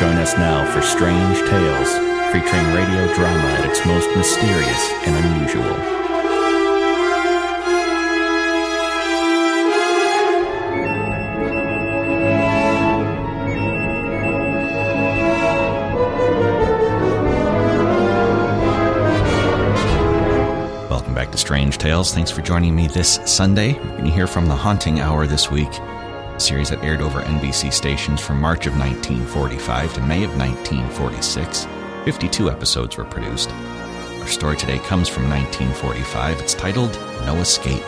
Join us now for Strange Tales, featuring radio drama at its most mysterious and unusual. Welcome back to Strange Tales. Thanks for joining me this Sunday. We're going to hear from The Haunting Hour this week, series that aired over NBC stations from March of 1945 to May of 1946. 52 episodes were produced. Our story today comes from 1945. It's titled No Escape.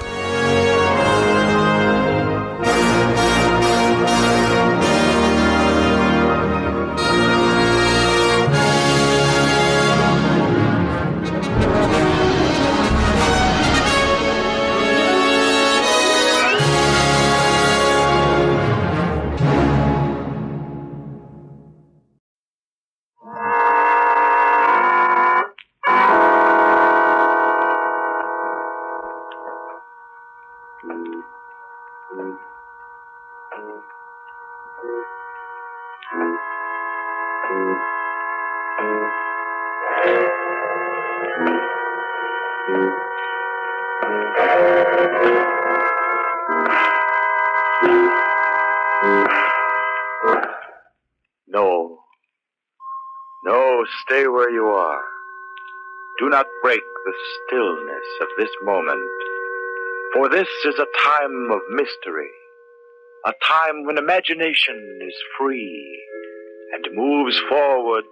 This moment. For this is a time of mystery. A time when imagination is free and moves forward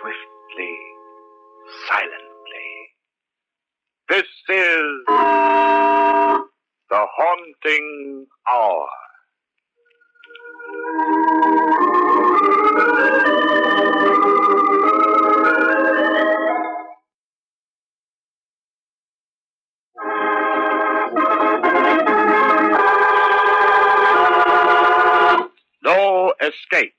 swiftly, silently. This is the haunting hour. Escape.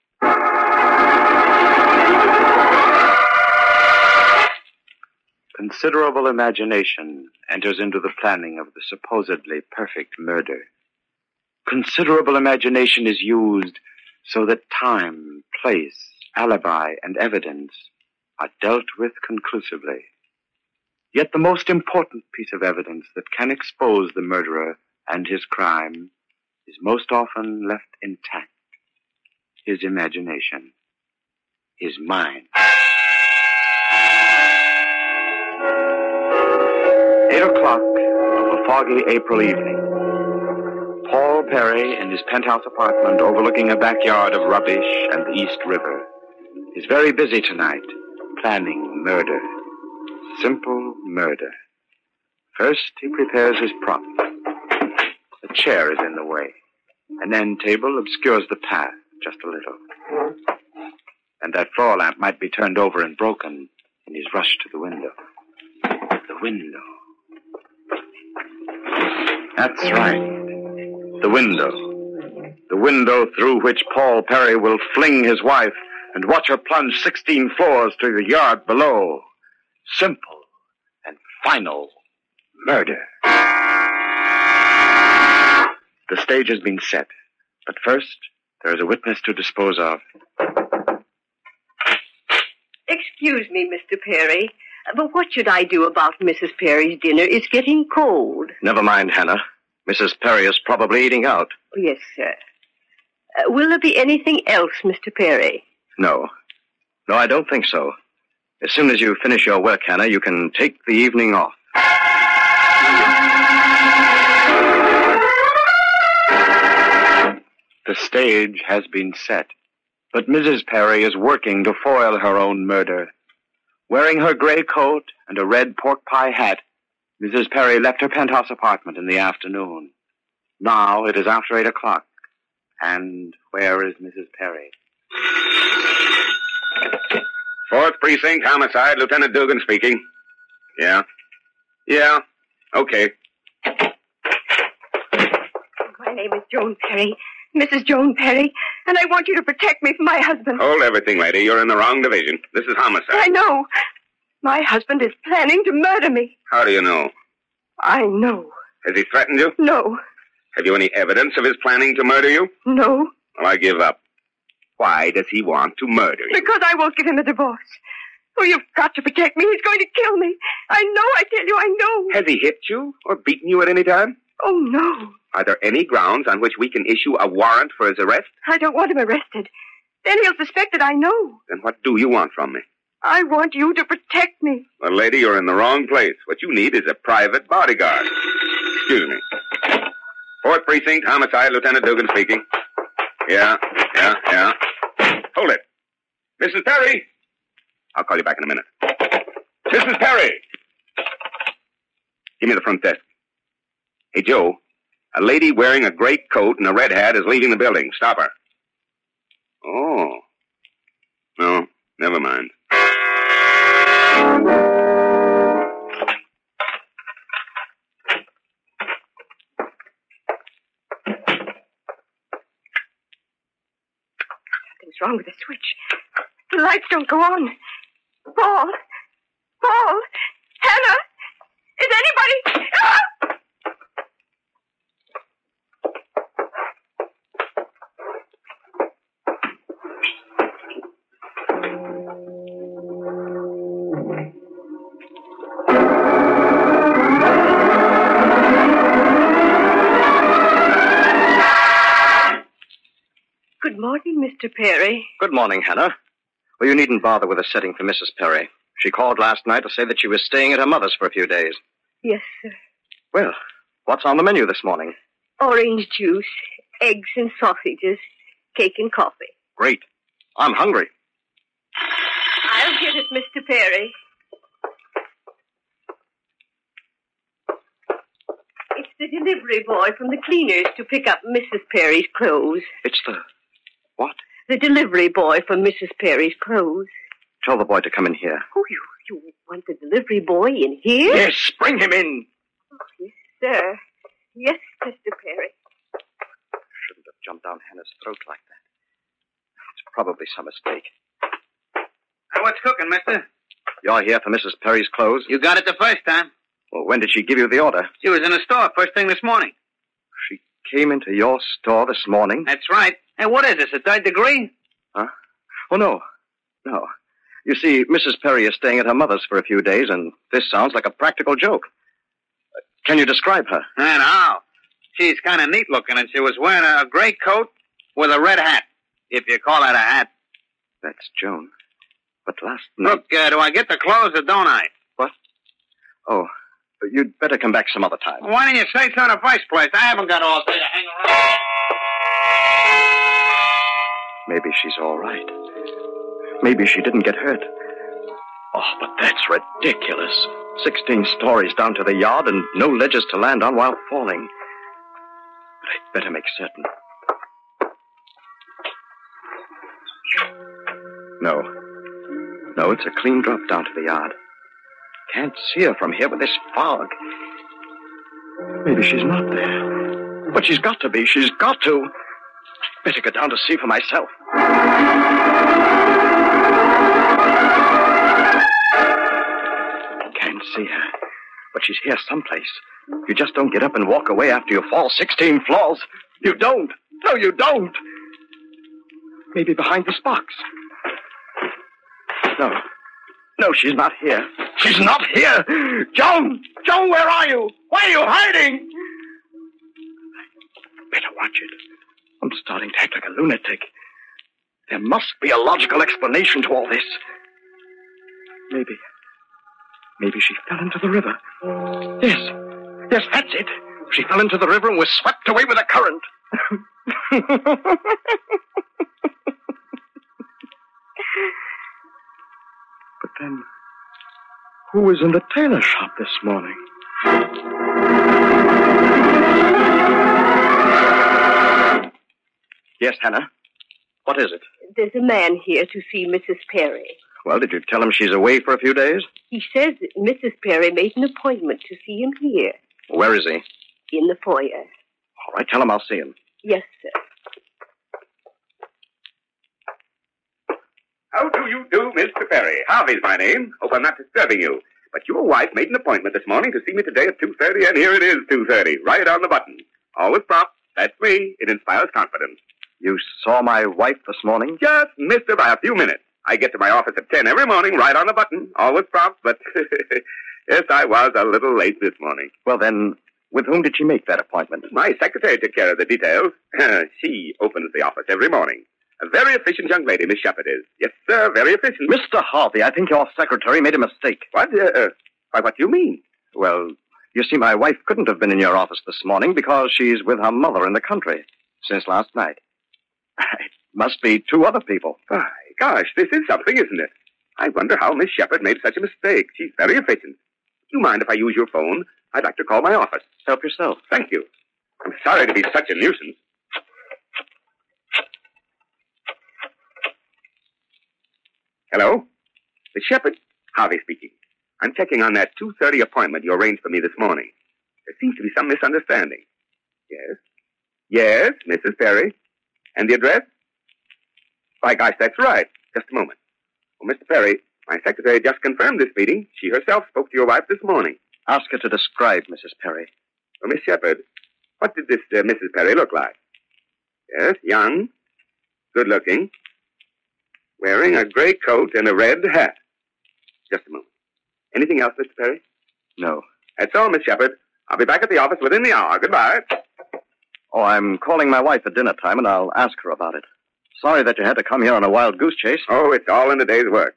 Considerable imagination enters into the planning of the supposedly perfect murder. Considerable imagination is used so that time, place, alibi, and evidence are dealt with conclusively. Yet the most important piece of evidence that can expose the murderer and his crime is most often left intact his imagination, his mind. Eight o'clock of a foggy April evening. Paul Perry, in his penthouse apartment overlooking a backyard of rubbish and the East River, is very busy tonight planning murder. Simple murder. First, he prepares his prop. A chair is in the way. An end table obscures the path just a little. And that floor lamp might be turned over and broken in his rush to the window. The window. That's right. The window. The window through which Paul Perry will fling his wife and watch her plunge 16 floors to the yard below. Simple and final murder. The stage has been set. But first, there is a witness to dispose of. Excuse me, Mr. Perry, but what should I do about Mrs. Perry's dinner? It's getting cold. Never mind, Hannah. Mrs. Perry is probably eating out. Yes, sir. Uh, will there be anything else, Mr. Perry? No. No, I don't think so. As soon as you finish your work, Hannah, you can take the evening off. The stage has been set, but Mrs. Perry is working to foil her own murder. Wearing her gray coat and a red pork pie hat, Mrs. Perry left her penthouse apartment in the afternoon. Now it is after eight o'clock. And where is Mrs. Perry? Fourth Precinct Homicide, Lieutenant Dugan speaking. Yeah. Yeah. Okay. My name is Joan Perry, Mrs. Joan Perry, and I want you to protect me from my husband. Hold everything, lady. You're in the wrong division. This is homicide. I know. My husband is planning to murder me. How do you know? I know. Has he threatened you? No, Have you any evidence of his planning to murder you? no, Well, I give up. Why does he want to murder you? because I won't give him a divorce. Oh, you've got to protect me. He's going to kill me. I know, I tell you, I know. Has he hit you or beaten you at any time? Oh, no. Are there any grounds on which we can issue a warrant for his arrest? I don't want him arrested. Then he'll suspect that I know. Then what do you want from me? I want you to protect me. Well, lady, you're in the wrong place. What you need is a private bodyguard. Excuse me. Fourth Precinct, Homicide, Lieutenant Dugan speaking. Yeah, yeah, yeah. Hold it. Mrs. Perry! I'll call you back in a minute. Mrs. Perry! Give me the front desk. Hey, Joe. A lady wearing a gray coat and a red hat is leaving the building. Stop her. Oh. No, never mind. Something's wrong with the switch. The lights don't go on. Paul! Paul! Hannah! Is anybody... Mr. Perry. Good morning, Hannah. Well, you needn't bother with a setting for Mrs. Perry. She called last night to say that she was staying at her mother's for a few days. Yes, sir. Well, what's on the menu this morning? Orange juice, eggs and sausages, cake and coffee. Great. I'm hungry. I'll get it, Mr. Perry. It's the delivery boy from the cleaners to pick up Mrs. Perry's clothes. It's the. What? The delivery boy for Mrs. Perry's clothes. Tell the boy to come in here. Oh, you, you want the delivery boy in here? Yes, bring him in. Oh, yes, sir. Yes, Mr. Perry. Shouldn't have jumped down Hannah's throat like that. It's probably some mistake. Hey, what's cooking, mister? You're here for Mrs. Perry's clothes? You got it the first time. Well, when did she give you the order? She was in the store first thing this morning. Came into your store this morning? That's right. Hey, what is this, a third degree? Huh? Oh, no. No. You see, Mrs. Perry is staying at her mother's for a few days, and this sounds like a practical joke. Uh, Can you describe her? And how? She's kind of neat looking, and she was wearing a gray coat with a red hat. If you call that a hat. That's Joan. But last night. Look, uh, do I get the clothes or don't I? What? Oh, you'd better come back some other time. Why didn't you say so in the first place? I haven't got all day to hang around. Maybe she's all right. Maybe she didn't get hurt. Oh, but that's ridiculous. Sixteen stories down to the yard and no ledges to land on while falling. But I'd better make certain. No. No, it's a clean drop down to the yard. Can't see her from here with this fog. Maybe she's not there. But she's got to be. She's got to. Better go down to see for myself. Can't see her. But she's here someplace. You just don't get up and walk away after you fall 16 floors. You don't. No, you don't. Maybe behind this box. No. No, she's not here. She's not here. Joan! Joan, where are you? Why are you hiding? Better watch it. I'm starting to act like a lunatic. There must be a logical explanation to all this. Maybe. Maybe she fell into the river. Yes. Yes, that's it. She fell into the river and was swept away with the current. but then, who was in the tailor shop this morning? Yes, Hannah. What is it? There's a man here to see Mrs. Perry. Well, did you tell him she's away for a few days? He says Mrs. Perry made an appointment to see him here, Where is he? in the foyer. All right, tell him I'll see him. Yes, sir. How do you do, Mr. Perry? Harvey's my name. Hope I'm not disturbing you. But your wife made an appointment this morning to see me today at 2.30, and here it is, 2.30, right on the button. Always prompt. That's me. It inspires confidence. You saw my wife this morning? Just missed her by a few minutes. I get to my office at 10 every morning, right on the button. Always prompt, but yes, I was a little late this morning. Well, then, with whom did she make that appointment? My secretary took care of the details. she opens the office every morning. A very efficient young lady, Miss Shepherd is. Yes, sir, very efficient. Mr. Harvey, I think your secretary made a mistake. What? Uh, uh, why, what do you mean? Well, you see, my wife couldn't have been in your office this morning because she's with her mother in the country since last night. It must be two other people. My gosh, this is something, isn't it? I wonder how Miss Shepherd made such a mistake. She's very efficient. Do you mind if I use your phone? I'd like to call my office. Help yourself. Thank you. I'm sorry to be such a nuisance. Hello? Miss Shepherd? Harvey speaking. I'm checking on that 2.30 appointment you arranged for me this morning. There seems to be some misunderstanding. Yes? Yes, Mrs. Perry. And the address? By gosh, that's right. Just a moment. Well, Mr. Perry, my secretary just confirmed this meeting. She herself spoke to your wife this morning. Ask her to describe Mrs. Perry. Well, Miss Shepherd, what did this uh, Mrs. Perry look like? Yes, young, good looking, wearing a gray coat and a red hat. Just a moment. Anything else, Mr. Perry? No. That's all, Miss Shepherd. I'll be back at the office within the hour. Goodbye. Oh, I'm calling my wife at dinner time, and I'll ask her about it. Sorry that you had to come here on a wild goose chase. Oh, it's all in the day's work.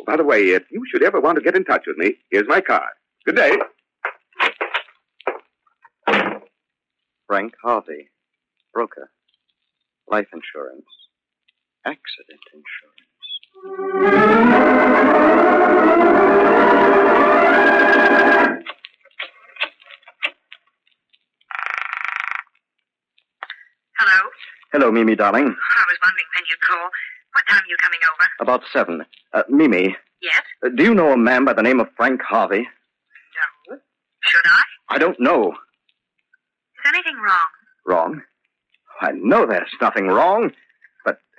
Oh, by the way, if you should ever want to get in touch with me, here's my card. Good day. Frank Harvey, broker, life insurance, accident insurance. Hello? Hello, Mimi, darling. I was wondering when you'd call. What time are you coming over? About seven. Uh, Mimi, Yes? uh, do you know a man by the name of Frank Harvey? No. Should I? I don't know. Is anything wrong? Wrong? I know there's nothing wrong, but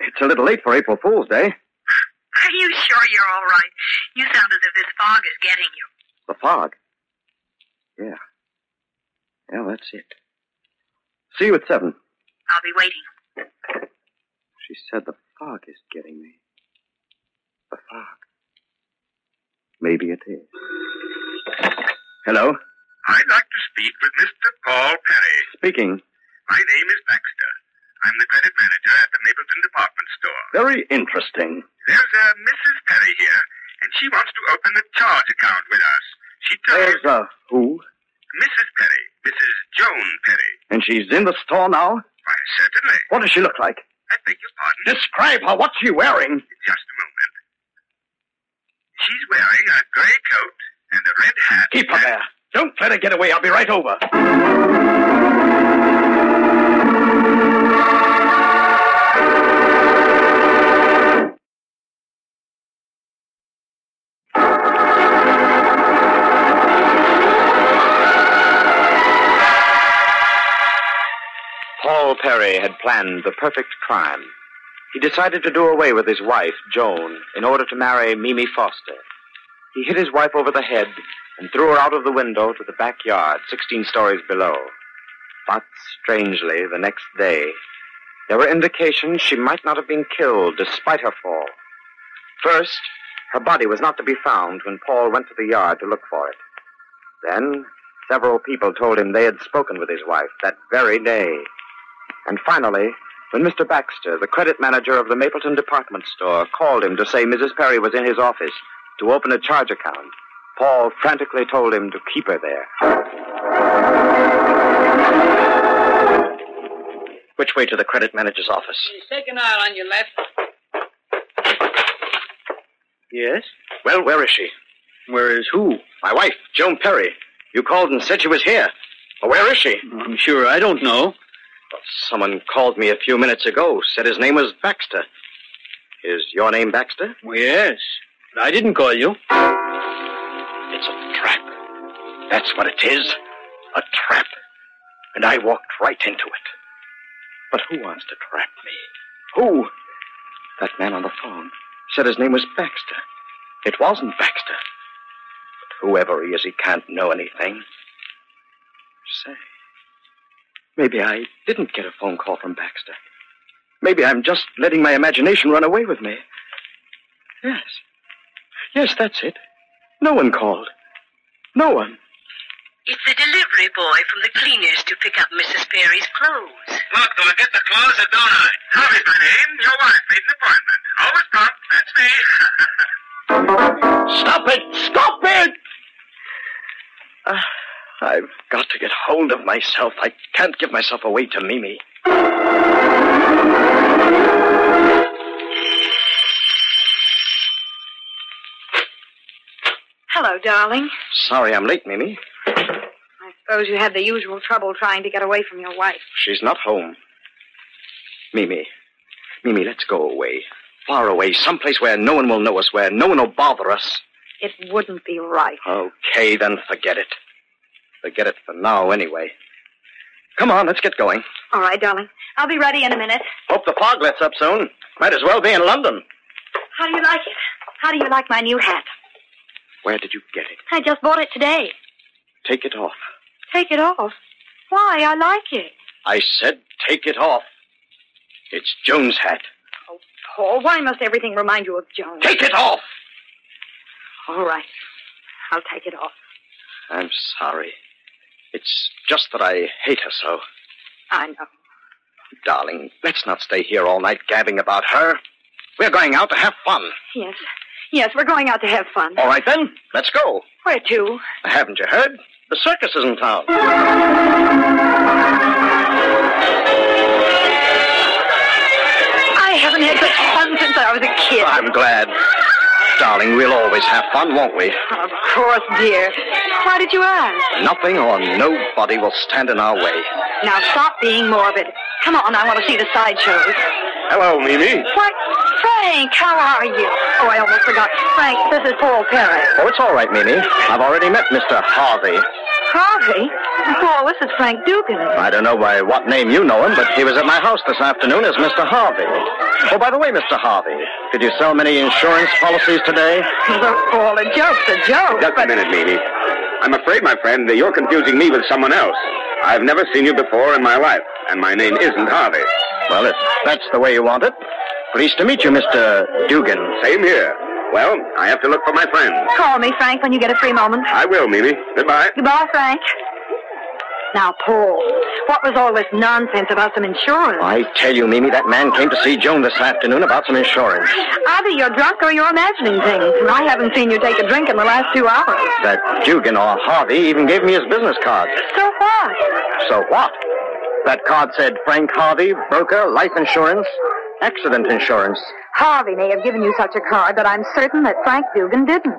it's a little late for April Fool's Day. Are you sure you're all right? You sound as if this fog is getting you. The fog. Yeah. Yeah, that's it. See you at seven. I'll be waiting. She said the fog is getting me. The fog. Maybe it is. Hello? I'd like to speak with Mr. Paul Perry. Speaking. My name is Baxter. I'm the credit manager at the Mapleton department store. Very interesting. There's a Mrs. Perry here, and she wants to open a charge account with us. She told There's uh, who? Mrs. Perry, Mrs. Joan Perry. And she's in the store now? Why, certainly. What does she look like? I beg your pardon. Describe her. What's she wearing? Just a moment. She's wearing a gray coat and a red hat. Keep her there. Don't let her get away. I'll be right over. Perry had planned the perfect crime. He decided to do away with his wife, Joan, in order to marry Mimi Foster. He hit his wife over the head and threw her out of the window to the backyard, 16 stories below. But strangely, the next day, there were indications she might not have been killed despite her fall. First, her body was not to be found when Paul went to the yard to look for it. Then, several people told him they had spoken with his wife that very day. And finally, when Mr. Baxter, the credit manager of the Mapleton department store, called him to say Mrs. Perry was in his office to open a charge account, Paul frantically told him to keep her there. Which way to the credit manager's office? Second aisle on your left. Yes? Well, where is she? Where is who? My wife, Joan Perry. You called and said she was here. Well, where is she? I'm sure I don't know. Well, someone called me a few minutes ago, said his name was Baxter. Is your name Baxter? Yes. I didn't call you. It's a trap. That's what it is. A trap. And I walked right into it. But who wants to trap me? Who? That man on the phone said his name was Baxter. It wasn't Baxter. But whoever he is, he can't know anything. Say, maybe I didn't get a phone call from Baxter. Maybe I'm just letting my imagination run away with me. Yes. Yes, that's it. No one called. No one. It's the delivery boy from the cleaners to pick up Mrs. Perry's clothes. Look, do I get the clothes or don't I? Harvey's my name. Your wife made an appointment. Always prompt. That's me. Stop it! Stop it! Uh, I've got to get hold of myself. I can't give myself away to Mimi. Hello, darling. Sorry I'm late, Mimi. I suppose you had the usual trouble trying to get away from your wife. She's not home. Mimi. Mimi, let's go away. Far away, someplace where no one will know us, where no one will bother us. It wouldn't be right. Okay, then forget it. Forget it for now, anyway. Come on, let's get going. All right, darling. I'll be ready in a minute. Hope the fog lets up soon. Might as well be in London. How do you like it? How do you like my new hat? Where did you get it? I just bought it today. Take it off. Take it off. Why? I like it. I said take it off. It's Joan's hat. Oh, Paul, why must everything remind you of Joan? Take it off! All right. I'll take it off. I'm sorry. It's just that I hate her so. I know. Darling, let's not stay here all night gabbing about her. We're going out to have fun. Yes. Yes, we're going out to have fun. All right, then. Let's go. Where to? Haven't you heard? The circus is in town. I haven't had such fun since I was a kid. I'm glad. Darling, we'll always have fun, won't we? Of course, dear. Why did you ask? Nothing or nobody will stand in our way. Now stop being morbid. Come on, I want to see the sideshows. Hello, Mimi. Why, Frank, how are you? Oh, I almost forgot. Frank, this is Paul Perry. Oh, it's all right, Mimi. I've already met Mr. Harvey. Harvey? Paul, this is Frank Dugan. I don't know by what name you know him, but he was at my house this afternoon as Mr. Harvey. Oh, by the way, Mr. Harvey, did you sell many insurance policies today? Look, Paul, a joke's a joke. Just a minute, Mimi. I'm afraid, my friend, that you're confusing me with someone else. I've never seen you before in my life, and my name isn't Harvey. Well, if that's the way you want it. Pleased to meet you, Mr. Dugan. Same here. Well, I have to look for my friend. Call me, Frank, when you get a free moment. I will, Mimi. Goodbye. Goodbye, Frank. Now, Paul, what was all this nonsense about some insurance? I tell you, Mimi, that man came to see Joan this afternoon about some insurance. Either you're drunk or you're imagining things. And I haven't seen you take a drink in the last two hours. That Dugan or Harvey even gave me his business card. So what? So what? That card said Frank Harvey, broker, life insurance, accident insurance. Harvey may have given you such a card, but I'm certain that Frank Dugan didn't.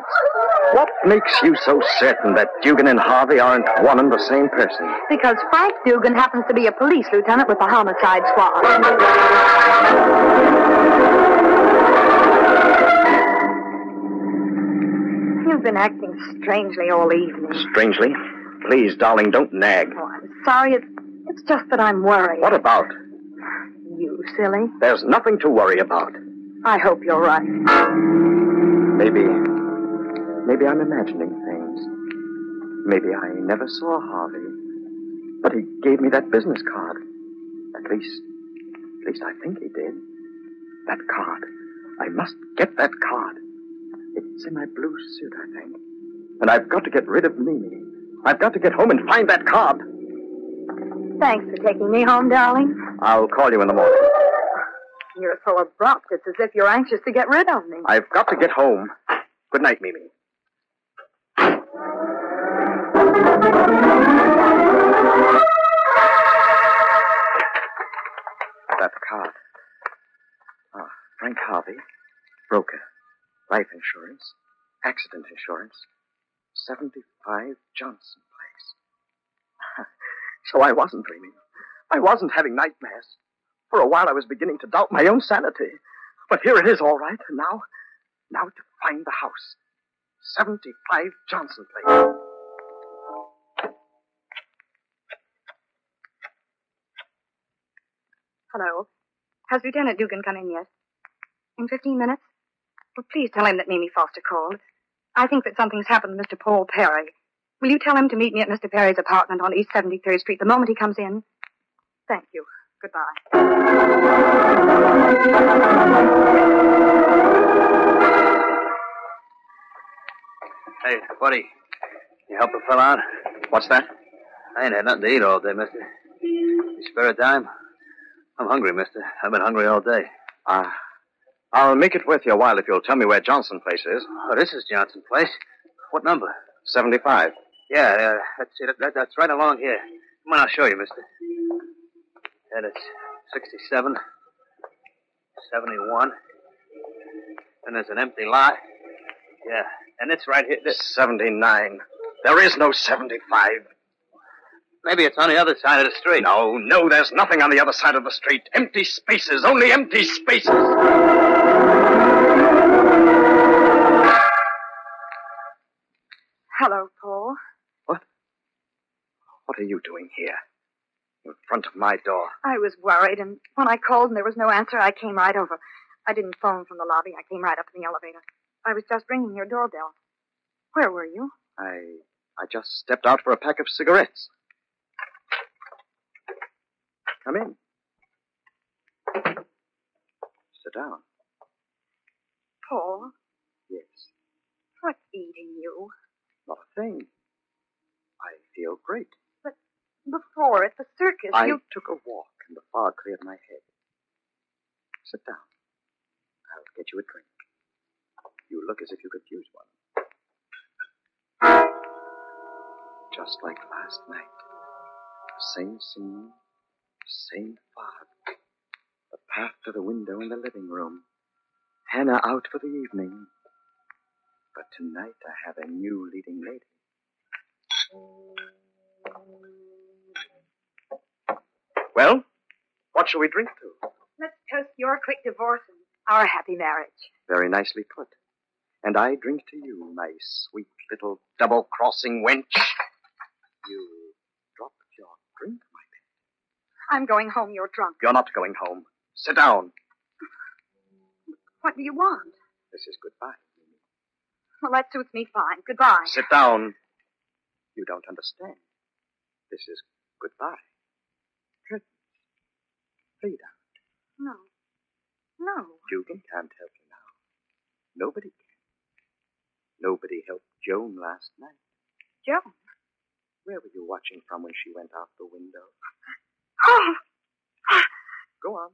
What makes you so certain that Dugan and Harvey aren't one and the same person? Because Frank Dugan happens to be a police lieutenant with the homicide squad. You've been acting strangely all evening. Strangely. Please, darling, don't nag. Oh, I'm sorry. It's, it's just that I'm worried. What about? You silly. There's nothing to worry about. I hope you're right. Maybe. Maybe I'm imagining things. Maybe I never saw Harvey. But he gave me that business card. At least. At least I think he did. That card. I must get that card. It's in my blue suit, I think. And I've got to get rid of Mimi. I've got to get home and find that card. Thanks for taking me home, darling. I'll call you in the morning. You're so abrupt. It's as if you're anxious to get rid of me. I've got to get home. Good night, Mimi. That card. Ah, Frank Harvey, broker, life insurance, accident insurance, 75 Johnson Place. So I wasn't dreaming. I wasn't having nightmares. For a while I was beginning to doubt my own sanity. But here it is, all right. And now, now to find the house. 75 Johnson Place. Hello. Has Lieutenant Dugan come in yet? In 15 minutes? Well, please tell him that Mimi Foster called. I think that something's happened to Mr. Paul Perry. Will you tell him to meet me at Mr. Perry's apartment on East 73rd Street the moment he comes in? Thank you. Goodbye. Hey, buddy, you help a fella out? What's that? I ain't had nothing to eat all day, mister. You spare a dime? I'm hungry, mister. I've been hungry all day. Ah. Uh, I'll make it worth your while if you'll tell me where Johnson Place is. Oh, this is Johnson Place. What number? 75. Yeah, uh, yeah. Let's see. That, that, that's right along here. Come on, I'll show you, mister. And it's 67, 71. And there's an empty lot. Yeah, and it's right here. This... 79. There is no 75. Maybe it's on the other side of the street. No, no, there's nothing on the other side of the street. Empty spaces, only empty spaces. Hello, Paul. What? Are you doing here? In front of my door. I was worried, and when I called and there was no answer, I came right over. I didn't phone from the lobby. I came right up in the elevator. I was just ringing your doorbell. Where were you? I I just stepped out for a pack of cigarettes. Come in. Sit down. Paul, Yes. what's eating you? Not a thing. I feel great. Before at the circus, I you. took a walk and the fog cleared my head. Sit down. I'll get you a drink. You look as if you could use one. Just like last night. Same scene, same fog. The path to the window in the living room. Hannah out for the evening. But tonight I have a new leading lady. Well, what shall we drink to? Let's toast your quick divorce and our happy marriage. Very nicely put. And I drink to you, my sweet little double crossing wench. You dropped your drink, my pet. I'm going home. You're drunk. You're not going home. Sit down. What do you want? This is goodbye. Well, that suits me fine. Goodbye. Sit down. You don't understand. This is goodbye. Fade. No. No. Dugan can't help you now. Nobody can. Nobody helped Joan last night. Joan. Where were you watching from when she went out the window? Oh, Go on.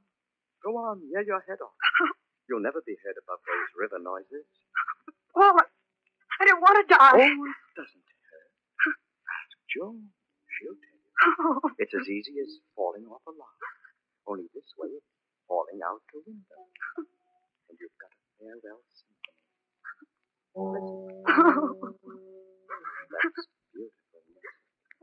Go on. Yell your head off. You'll never be heard above those river noises. Paul, I don't want to die. Oh, it doesn't hurt. Ask Joan. She'll tell you. It's as easy as falling off a log. Only this way it's falling out the window. And you've got a farewell symphony. That's beautiful.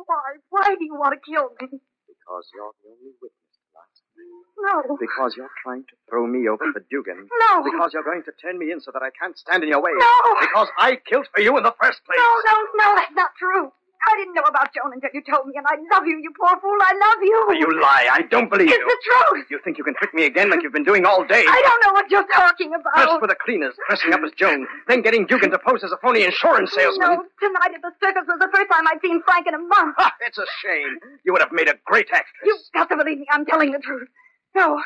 Why? Why do you want to kill me? Because you're the only witness to last night. No. Because you're trying to throw me over for Dugan. No. Because you're going to turn me in so that I can't stand in your way. No. Because I killed for you in the first place. No, no, no, that's not true. I didn't know about Joan until you told me, and I love you, you poor fool. I love you. Oh, you lie. I don't believe It's you. It's the truth. You think you can trick me again like you've been doing all day? I don't know what you're talking about. First for the cleaners, dressing up as Joan, then getting Dugan to pose as a phony insurance salesman. No, tonight at the circus was the first time I'd seen Frank in a month. Ha, it's a shame. You would have made a great actress. You've got to believe me. I'm telling the truth. No,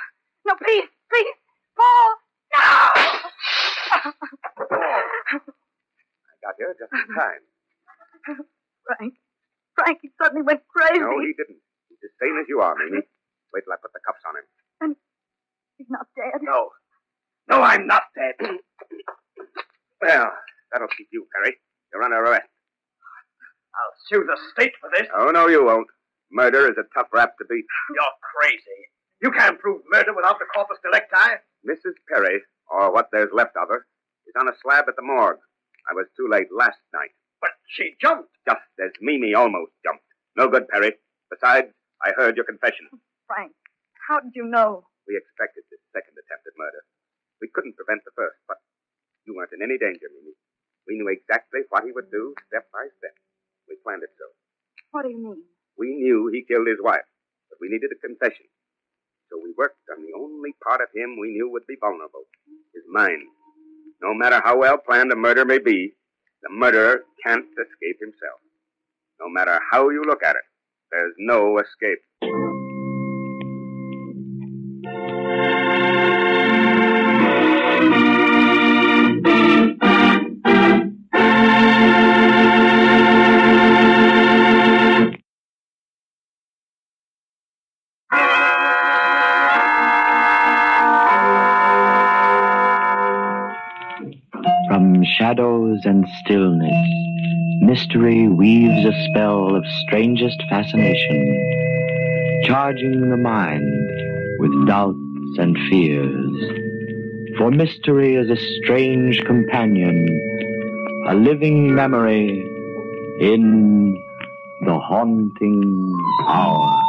no, please, please, Paul, no. I got here just in time. Frank, Frank, he suddenly went crazy. No, he didn't. He's as sane as you are, Mimi. Wait till I put the cuffs on him. And he's not dead. No. No, I'm not dead. Well, that'll keep you, Perry. You're under arrest. I'll sue the state for this. Oh, no, you won't. Murder is a tough rap to beat. You're crazy. You can't prove murder without the corpus delicti. Mrs. Perry, or what there's left of her, is on a slab at the morgue. I was too late last night. But she jumped. Mimi almost jumped. No good, Perry. Besides, I heard your confession. Frank, how did you know? We expected this second attempt at murder. We couldn't prevent the first, but you weren't in any danger, Mimi. We knew exactly what he would do, step by step. We planned it so. What do you mean? We knew he killed his wife, but we needed a confession. So we worked on the only part of him we knew would be vulnerable his mind. No matter how well planned a murder may be, the murderer can't escape himself. No matter how you look at it, there's no escape. From shadows and stillness, mystery weaves a spell of strangest fascination, charging the mind with doubts and fears. For mystery is a strange companion, a living memory in the haunting hour.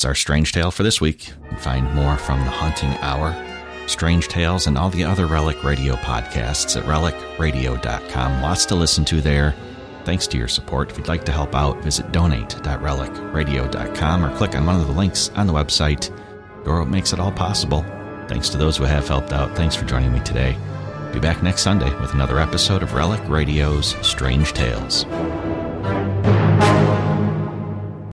That's our Strange Tale for this week. Find more from The Haunting Hour, Strange Tales, and all the other Relic Radio podcasts at relicradio.com. Lots to listen to there. Thanks to your support. If you'd like to help out, visit donate.relicradio.com or click on one of the links on the website. Your makes it all possible. Thanks to those who have helped out. Thanks for joining me today. Be back next Sunday with another episode of Relic Radio's Strange Tales.